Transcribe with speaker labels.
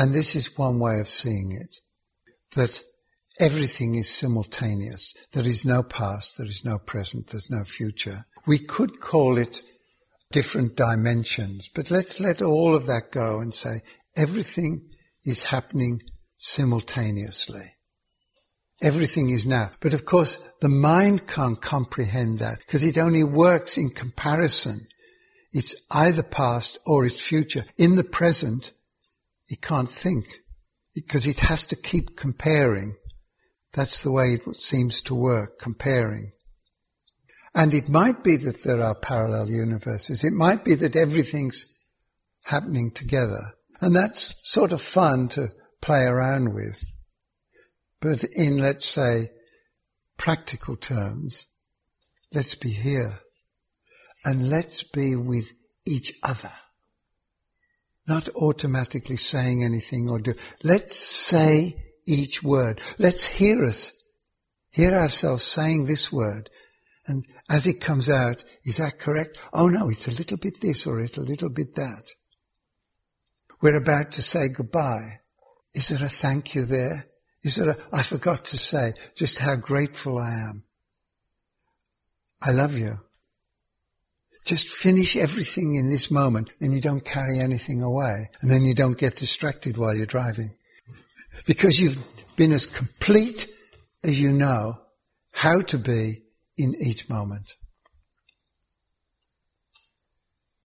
Speaker 1: And this is one way of seeing it. That everything is simultaneous. There is no past, there is no present, there's no future. We could call it different dimensions, but let's let all of that go and say everything is happening simultaneously. Everything is now. But of course, the mind can't comprehend that because it only works in comparison. It's either past or it's future. In the present, it can't think because it has to keep comparing. That's the way it seems to work, comparing. And it might be that there are parallel universes. It might be that everything's happening together. And that's sort of fun to play around with. But in, let's say, practical terms, let's be here. And let's be with each other. Not automatically saying anything or do. Let's say each word. Let's hear us, hear ourselves saying this word. And as it comes out, is that correct? Oh no, it's a little bit this or it's a little bit that. We're about to say goodbye. Is there a thank you there? Is there a, I forgot to say just how grateful I am. I love you. Just finish everything in this moment and you don't carry anything away. And then you don't get distracted while you're driving. Because you've been as complete as you know how to be in each moment.